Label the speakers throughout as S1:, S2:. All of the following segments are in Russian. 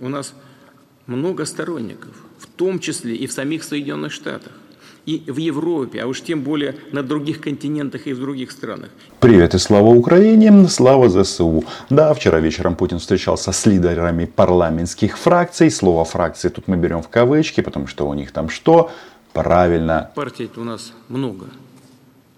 S1: у нас много сторонников, в том числе и в самих Соединенных Штатах и в Европе, а уж тем более на других континентах и в других странах.
S2: Привет и слава Украине, слава ЗСУ. Да, вчера вечером Путин встречался с лидерами парламентских фракций. Слово фракции тут мы берем в кавычки, потому что у них там что? Правильно.
S1: Партий у нас много,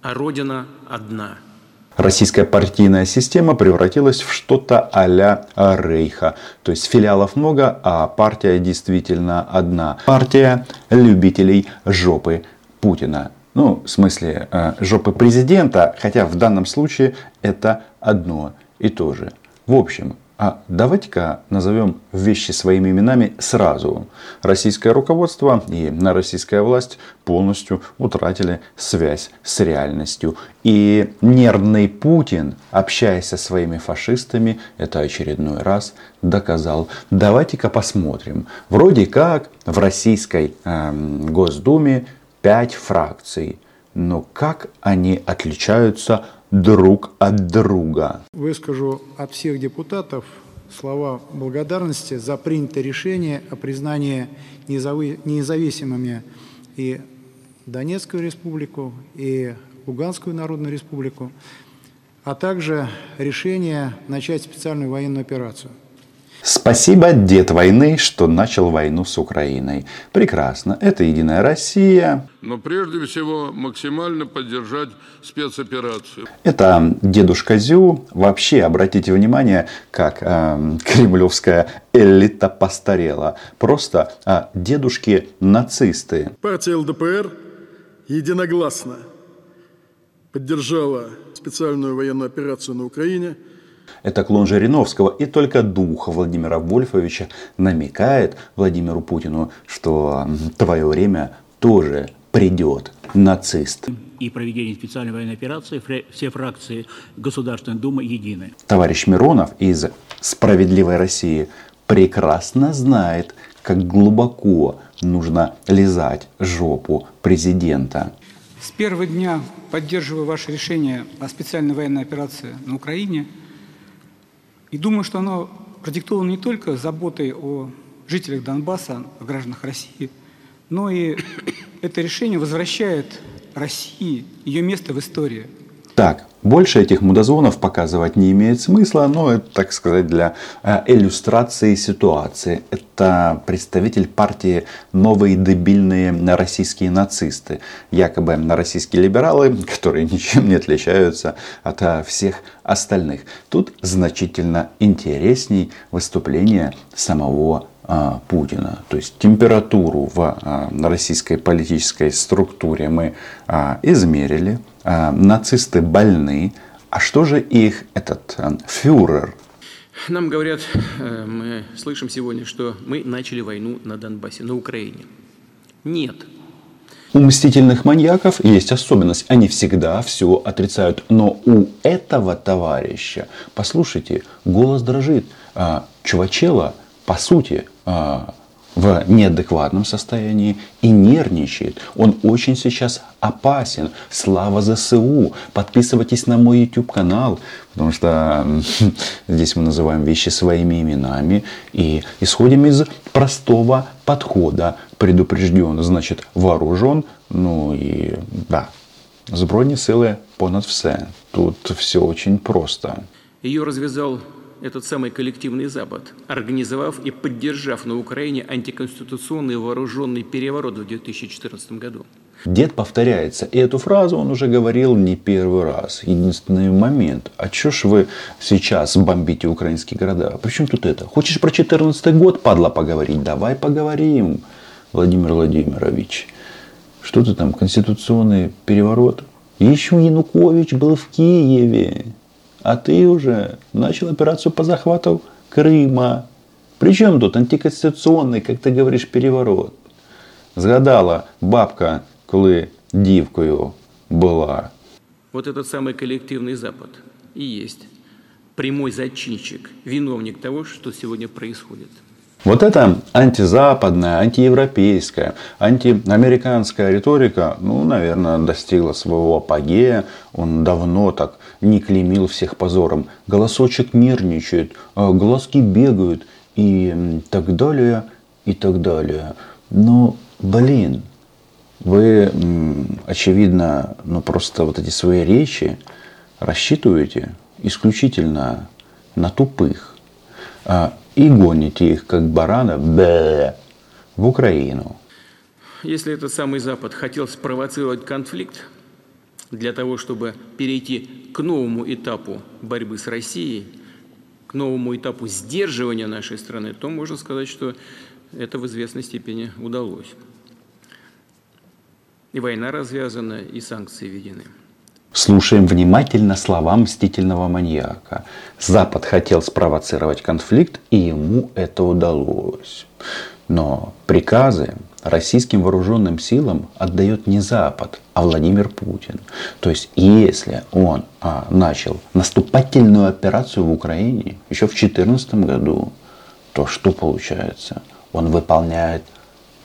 S1: а Родина одна –
S2: Российская партийная система превратилась в что-то а-ля Рейха. То есть филиалов много, а партия действительно одна. Партия любителей жопы Путина. Ну, в смысле, э, жопы президента, хотя в данном случае это одно и то же. В общем, а давайте-ка назовем вещи своими именами сразу. Российское руководство и российская власть полностью утратили связь с реальностью. И нервный Путин, общаясь со своими фашистами, это очередной раз доказал. Давайте-ка посмотрим. Вроде как в российской э, Госдуме пять фракций. Но как они отличаются друг от друга?
S3: Выскажу от всех депутатов слова благодарности за принятое решение о признании независимыми и Донецкую республику, и Луганскую Народную республику, а также решение начать специальную военную операцию –
S2: Спасибо, дед войны, что начал войну с Украиной. Прекрасно. Это Единая Россия.
S4: Но прежде всего максимально поддержать спецоперацию.
S2: Это дедушка Зю. Вообще, обратите внимание, как э, кремлевская элита постарела. Просто э, дедушки нацисты.
S5: Партия ЛДПР единогласно поддержала специальную военную операцию на Украине –
S2: это клон Жириновского. И только дух Владимира Вольфовича намекает Владимиру Путину, что твое время тоже придет. Нацист.
S6: И проведение специальной военной операции все фракции Государственной Думы едины.
S2: Товарищ Миронов из «Справедливой России» прекрасно знает, как глубоко нужно лизать жопу президента.
S7: С первого дня поддерживаю ваше решение о специальной военной операции на Украине – и думаю, что оно продиктовано не только заботой о жителях Донбасса, о гражданах России, но и это решение возвращает России ее место в истории –
S2: так, больше этих мудозвонов показывать не имеет смысла, но это, так сказать, для э, иллюстрации ситуации. Это представитель партии «Новые дебильные российские нацисты». Якобы российские либералы, которые ничем не отличаются от э, всех остальных. Тут значительно интересней выступление самого Путина. То есть температуру в российской политической структуре мы измерили. Э, нацисты больны, а что же их этот фюрер?
S1: Нам говорят, э, мы слышим сегодня, что мы начали войну на Донбассе, на Украине. Нет.
S2: У мстительных маньяков есть особенность. Они всегда все отрицают. Но у этого товарища, послушайте, голос дрожит. Чувачела, по сути, в неадекватном состоянии и нервничает. Он очень сейчас опасен. Слава ЗСУ. Подписывайтесь на мой YouTube канал, потому что здесь мы называем вещи своими именами и исходим из простого подхода. Предупрежден, значит вооружен. Ну и да, Збройні сили понад все. Тут все очень просто.
S1: Ее развязал этот самый коллективный Запад, организовав и поддержав на Украине антиконституционный вооруженный переворот в 2014 году.
S2: Дед повторяется. И эту фразу он уже говорил не первый раз. Единственный момент. А чё ж вы сейчас бомбите украинские города? Причем тут это? Хочешь про 14 год, падла, поговорить? Давай поговорим, Владимир Владимирович. Что ты там, конституционный переворот? Еще Янукович был в Киеве. А ты уже начал операцию по захвату Крыма. Причем тут антиконституционный, как ты говоришь, переворот? Згадала бабка, коли дівкою була.
S1: Вот этот самый коллективный Запад и есть прямой зачинщик, виновник того, что сегодня происходит.
S2: Вот эта антизападная, антиевропейская, антиамериканская риторика, ну, наверное, достигла своего апогея. Он давно так не клеймил всех позором. Голосочек нервничает, а глазки бегают. и так далее, и так далее. Но, блин, вы, очевидно, ну просто вот эти свои речи рассчитываете исключительно на тупых а, и гоните их, как баранов, в Украину.
S1: Если этот самый Запад хотел спровоцировать конфликт для того, чтобы перейти к новому этапу борьбы с Россией, к новому этапу сдерживания нашей страны, то можно сказать, что это в известной степени удалось. И война развязана, и санкции введены.
S2: Слушаем внимательно слова мстительного маньяка. Запад хотел спровоцировать конфликт, и ему это удалось. Но приказы российским вооруженным силам отдает не Запад, а Владимир Путин. То есть, если он а, начал наступательную операцию в Украине еще в 2014 году, то что получается? Он выполняет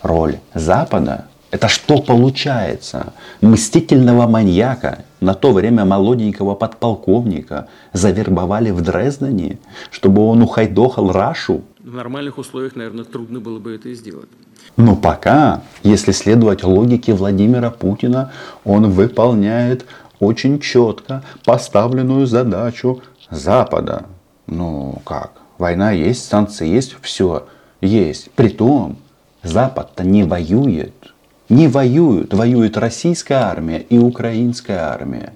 S2: роль Запада это что получается? Мстительного маньяка, на то время молоденького подполковника, завербовали в Дрездене, чтобы он ухайдохал Рашу?
S1: В нормальных условиях, наверное, трудно было бы это сделать.
S2: Но пока, если следовать логике Владимира Путина, он выполняет очень четко поставленную задачу Запада. Ну как? Война есть, санкции есть, все есть. Притом, Запад-то не воюет не воюют. Воюет российская армия и украинская армия.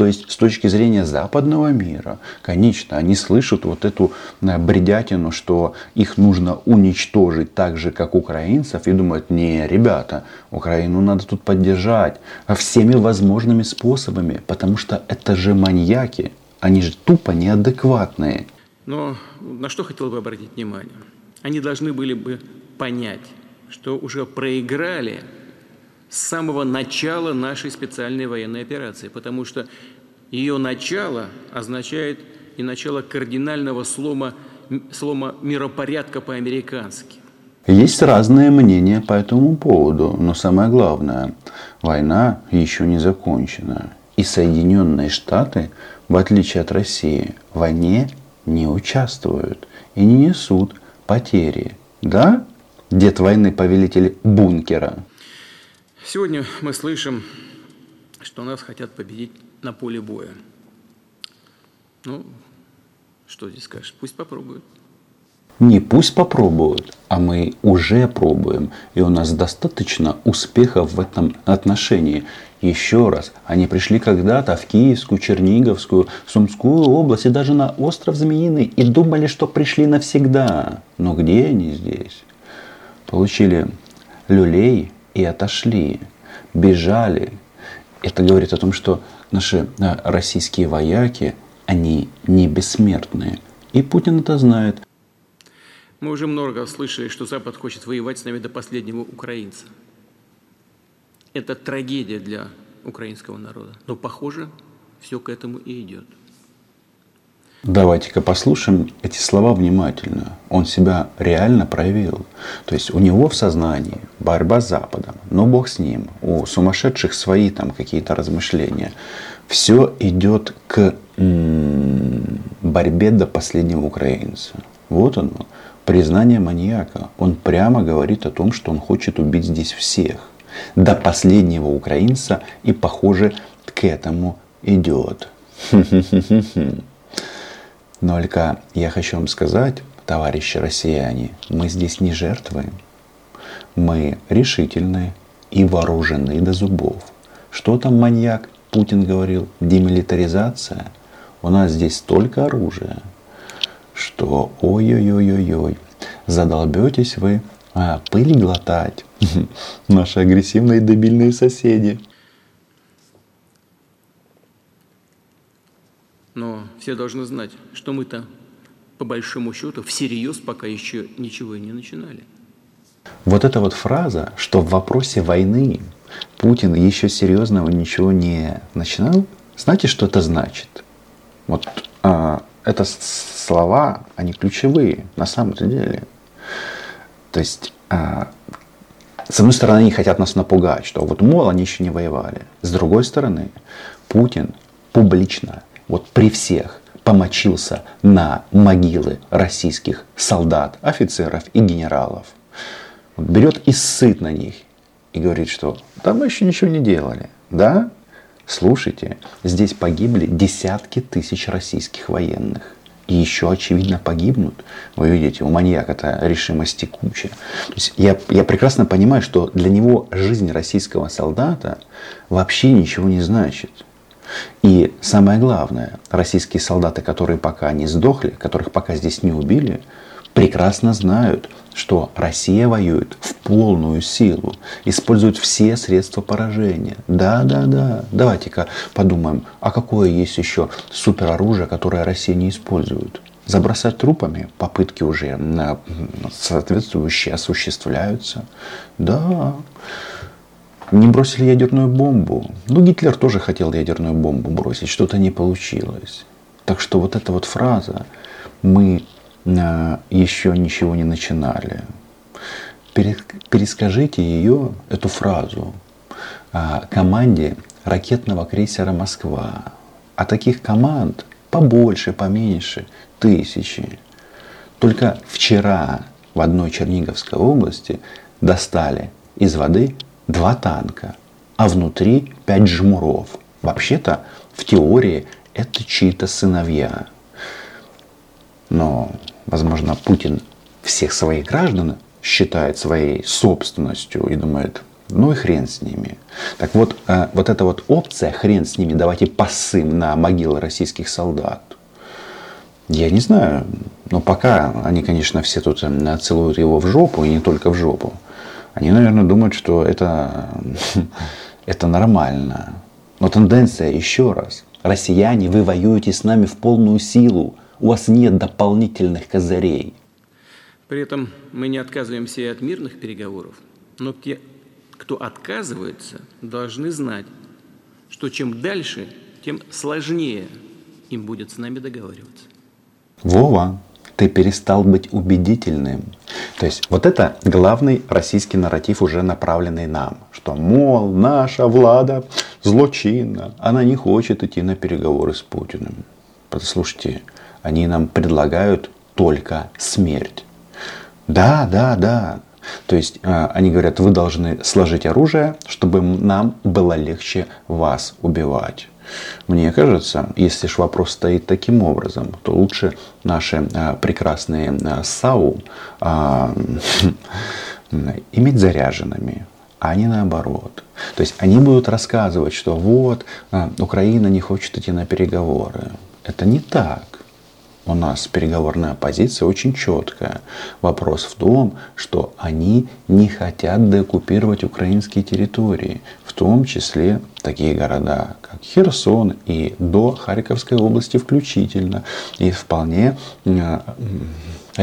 S2: То есть с точки зрения западного мира, конечно, они слышат вот эту э, бредятину, что их нужно уничтожить так же, как украинцев, и думают, не, ребята, Украину надо тут поддержать всеми возможными способами, потому что это же маньяки, они же тупо неадекватные.
S1: Но на что хотел бы обратить внимание? Они должны были бы понять, что уже проиграли с самого начала нашей специальной военной операции, потому что ее начало означает и начало кардинального слома, слома миропорядка по-американски.
S2: Есть разные мнения по этому поводу, но самое главное, война еще не закончена. И Соединенные Штаты, в отличие от России, в войне не участвуют и не несут потери. Да? Дед войны, повелитель бункера.
S1: Сегодня мы слышим, что нас хотят победить на поле боя. Ну, что здесь скажешь? Пусть попробуют.
S2: Не пусть попробуют, а мы уже пробуем. И у нас достаточно успехов в этом отношении. Еще раз, они пришли когда-то в Киевскую, Черниговскую, Сумскую область и даже на остров Змеиный и думали, что пришли навсегда. Но где они здесь? получили люлей и отошли, бежали. Это говорит о том, что наши э, российские вояки, они не бессмертные. И Путин это знает.
S1: Мы уже много слышали, что Запад хочет воевать с нами до последнего украинца. Это трагедия для украинского народа. Но, похоже, все к этому и идет.
S2: Давайте-ка послушаем эти слова внимательно. Он себя реально проявил. То есть у него в сознании борьба с Западом. Но Бог с ним. У сумасшедших свои там какие-то размышления. Все идет к борьбе до последнего украинца. Вот оно. Признание маньяка. Он прямо говорит о том, что он хочет убить здесь всех. До последнего украинца. И похоже к этому идет. Но только я хочу вам сказать, товарищи россияне, мы здесь не жертвы. Мы решительные и вооружены до зубов. Что там маньяк Путин говорил? Демилитаризация. У нас здесь столько оружия, что ой-ой-ой-ой-ой, задолбетесь вы а, пыль глотать. Наши агрессивные дебильные соседи.
S1: Но все должны знать, что мы-то по большому счету всерьез пока еще ничего и не начинали.
S2: Вот эта вот фраза, что в вопросе войны Путин еще серьезного ничего не начинал, знаете, что это значит? Вот а, это слова, они ключевые на самом деле. То есть, а, с одной стороны, они хотят нас напугать, что вот, мол, они еще не воевали. С другой стороны, Путин публично вот при всех помочился на могилы российских солдат, офицеров и генералов. Берет и сыт на них и говорит, что там мы еще ничего не делали. Да? Слушайте, здесь погибли десятки тысяч российских военных. И еще, очевидно, погибнут. Вы видите, у маньяка-то решимости куча. То есть я, я прекрасно понимаю, что для него жизнь российского солдата вообще ничего не значит. И самое главное, российские солдаты, которые пока не сдохли, которых пока здесь не убили, прекрасно знают, что Россия воюет в полную силу, использует все средства поражения. Да, да, да. Давайте-ка подумаем, а какое есть еще супероружие, которое Россия не использует? Забросать трупами попытки уже соответствующие осуществляются. Да. Не бросили ядерную бомбу. Ну, Гитлер тоже хотел ядерную бомбу бросить, что-то не получилось. Так что вот эта вот фраза «мы Э, еще ничего не начинали. Перескажите ее, эту фразу, э, команде ракетного крейсера «Москва». А таких команд побольше, поменьше, тысячи. Только вчера в одной Черниговской области достали из воды два танка, а внутри пять жмуров. Вообще-то, в теории, это чьи-то сыновья. Но возможно, Путин всех своих граждан считает своей собственностью и думает, ну и хрен с ними. Так вот, э, вот эта вот опция, хрен с ними, давайте посым на могилы российских солдат. Я не знаю, но пока они, конечно, все тут э, целуют его в жопу, и не только в жопу. Они, наверное, думают, что это, это нормально. Но тенденция, еще раз, россияне, вы воюете с нами в полную силу у вас нет дополнительных козырей.
S1: При этом мы не отказываемся и от мирных переговоров, но те, кто отказывается, должны знать, что чем дальше, тем сложнее им будет с нами договариваться.
S2: Вова, ты перестал быть убедительным. То есть вот это главный российский нарратив, уже направленный нам, что, мол, наша влада злочинна, она не хочет идти на переговоры с Путиным. Послушайте, они нам предлагают только смерть. Да, да, да. То есть э, они говорят, вы должны сложить оружие, чтобы нам было легче вас убивать. Мне кажется, если же вопрос стоит таким образом, то лучше наши э, прекрасные э, САУ э, иметь заряженными, а не наоборот. То есть они будут рассказывать, что вот Украина не хочет идти на переговоры. Это не так у нас переговорная позиция очень четкая. Вопрос в том, что они не хотят деоккупировать украинские территории, в том числе такие города, как Херсон и до Харьковской области включительно. И вполне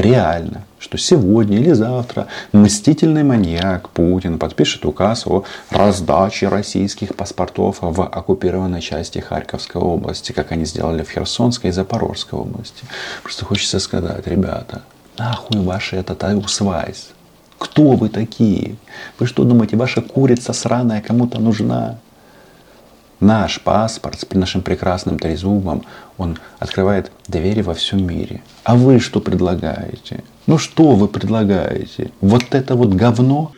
S2: реально, что сегодня или завтра мстительный маньяк Путин подпишет указ о раздаче российских паспортов в оккупированной части Харьковской области, как они сделали в Херсонской и Запорожской области. Просто хочется сказать, ребята, нахуй ваши этот аусвайс? Кто вы такие? Вы что думаете, ваша курица сраная кому-то нужна? Наш паспорт с нашим прекрасным трезубом, он открывает двери во всем мире. А вы что предлагаете? Ну что вы предлагаете? Вот это вот говно?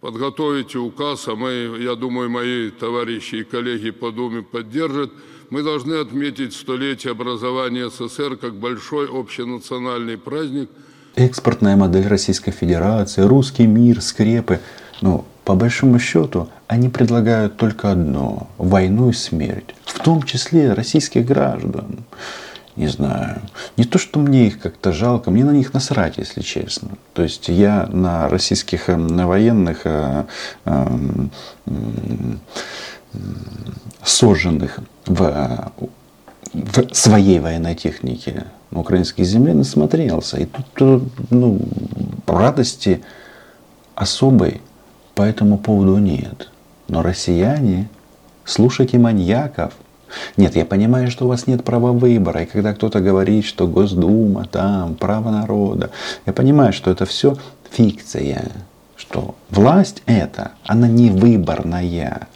S4: Подготовите указ, а мы, я думаю, мои товарищи и коллеги по Думе поддержат. Мы должны отметить столетие образования СССР как большой общенациональный праздник.
S2: Экспортная модель Российской Федерации, русский мир, скрепы. Ну, по большому счету, они предлагают только одно – войну и смерть. В том числе российских граждан. Не знаю. Не то, что мне их как-то жалко, мне на них насрать, если честно. То есть я на российских э, на военных э, э, сожженных в, в своей военной технике на украинской земле насмотрелся. И тут ну, радости особой по этому поводу нет. Но россияне, слушайте маньяков. Нет, я понимаю, что у вас нет права выбора. И когда кто-то говорит, что Госдума, там, право народа, я понимаю, что это все фикция. Что власть это, она не выборная.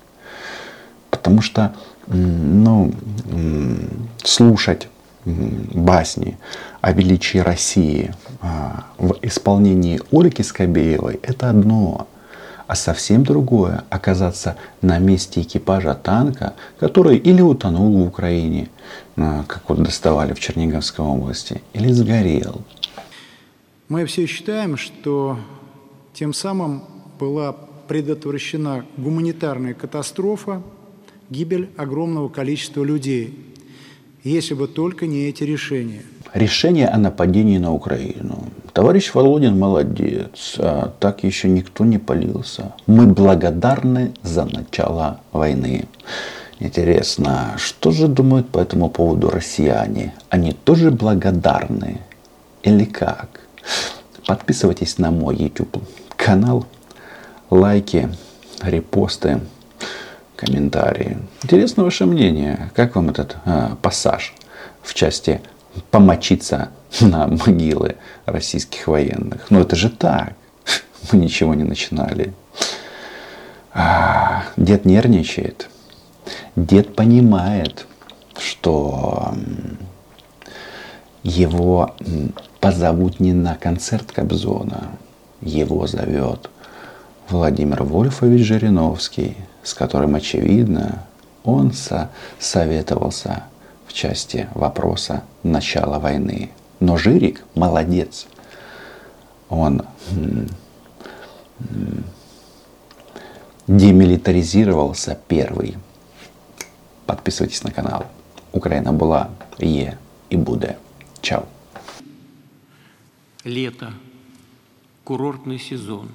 S2: Потому что, ну, слушать басни о величии России а, в исполнении Ольги Скобеевой – это одно. А совсем другое – оказаться на месте экипажа танка, который или утонул в Украине, а, как вот доставали в Черниговской области, или сгорел.
S3: Мы все считаем, что тем самым была предотвращена гуманитарная катастрофа, гибель огромного количества людей – если бы только не эти решения.
S2: Решение о нападении на Украину. Товарищ Володин молодец, а так еще никто не полился. Мы благодарны за начало войны. Интересно, что же думают по этому поводу россияне? Они тоже благодарны? Или как? Подписывайтесь на мой YouTube канал, лайки, репосты комментарии. Интересно ваше мнение. Как вам этот э, пассаж в части помочиться на могилы российских военных? Ну это же так. Мы ничего не начинали. А, дед нервничает. Дед понимает, что его позовут не на концерт Кобзона. Его зовет Владимир Вольфович Жириновский, с которым, очевидно, он советовался в части вопроса начала войны. Но Жирик молодец. Он демилитаризировался первый. Подписывайтесь на канал. Украина была, е и будет. Чао.
S1: Лето, курортный сезон,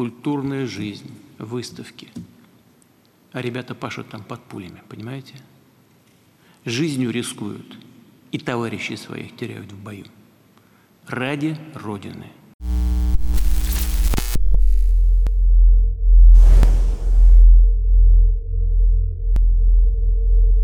S1: культурная жизнь, выставки – а ребята пашут там под пулями, понимаете? Жизнью рискуют и товарищей своих теряют в бою. Ради Родины –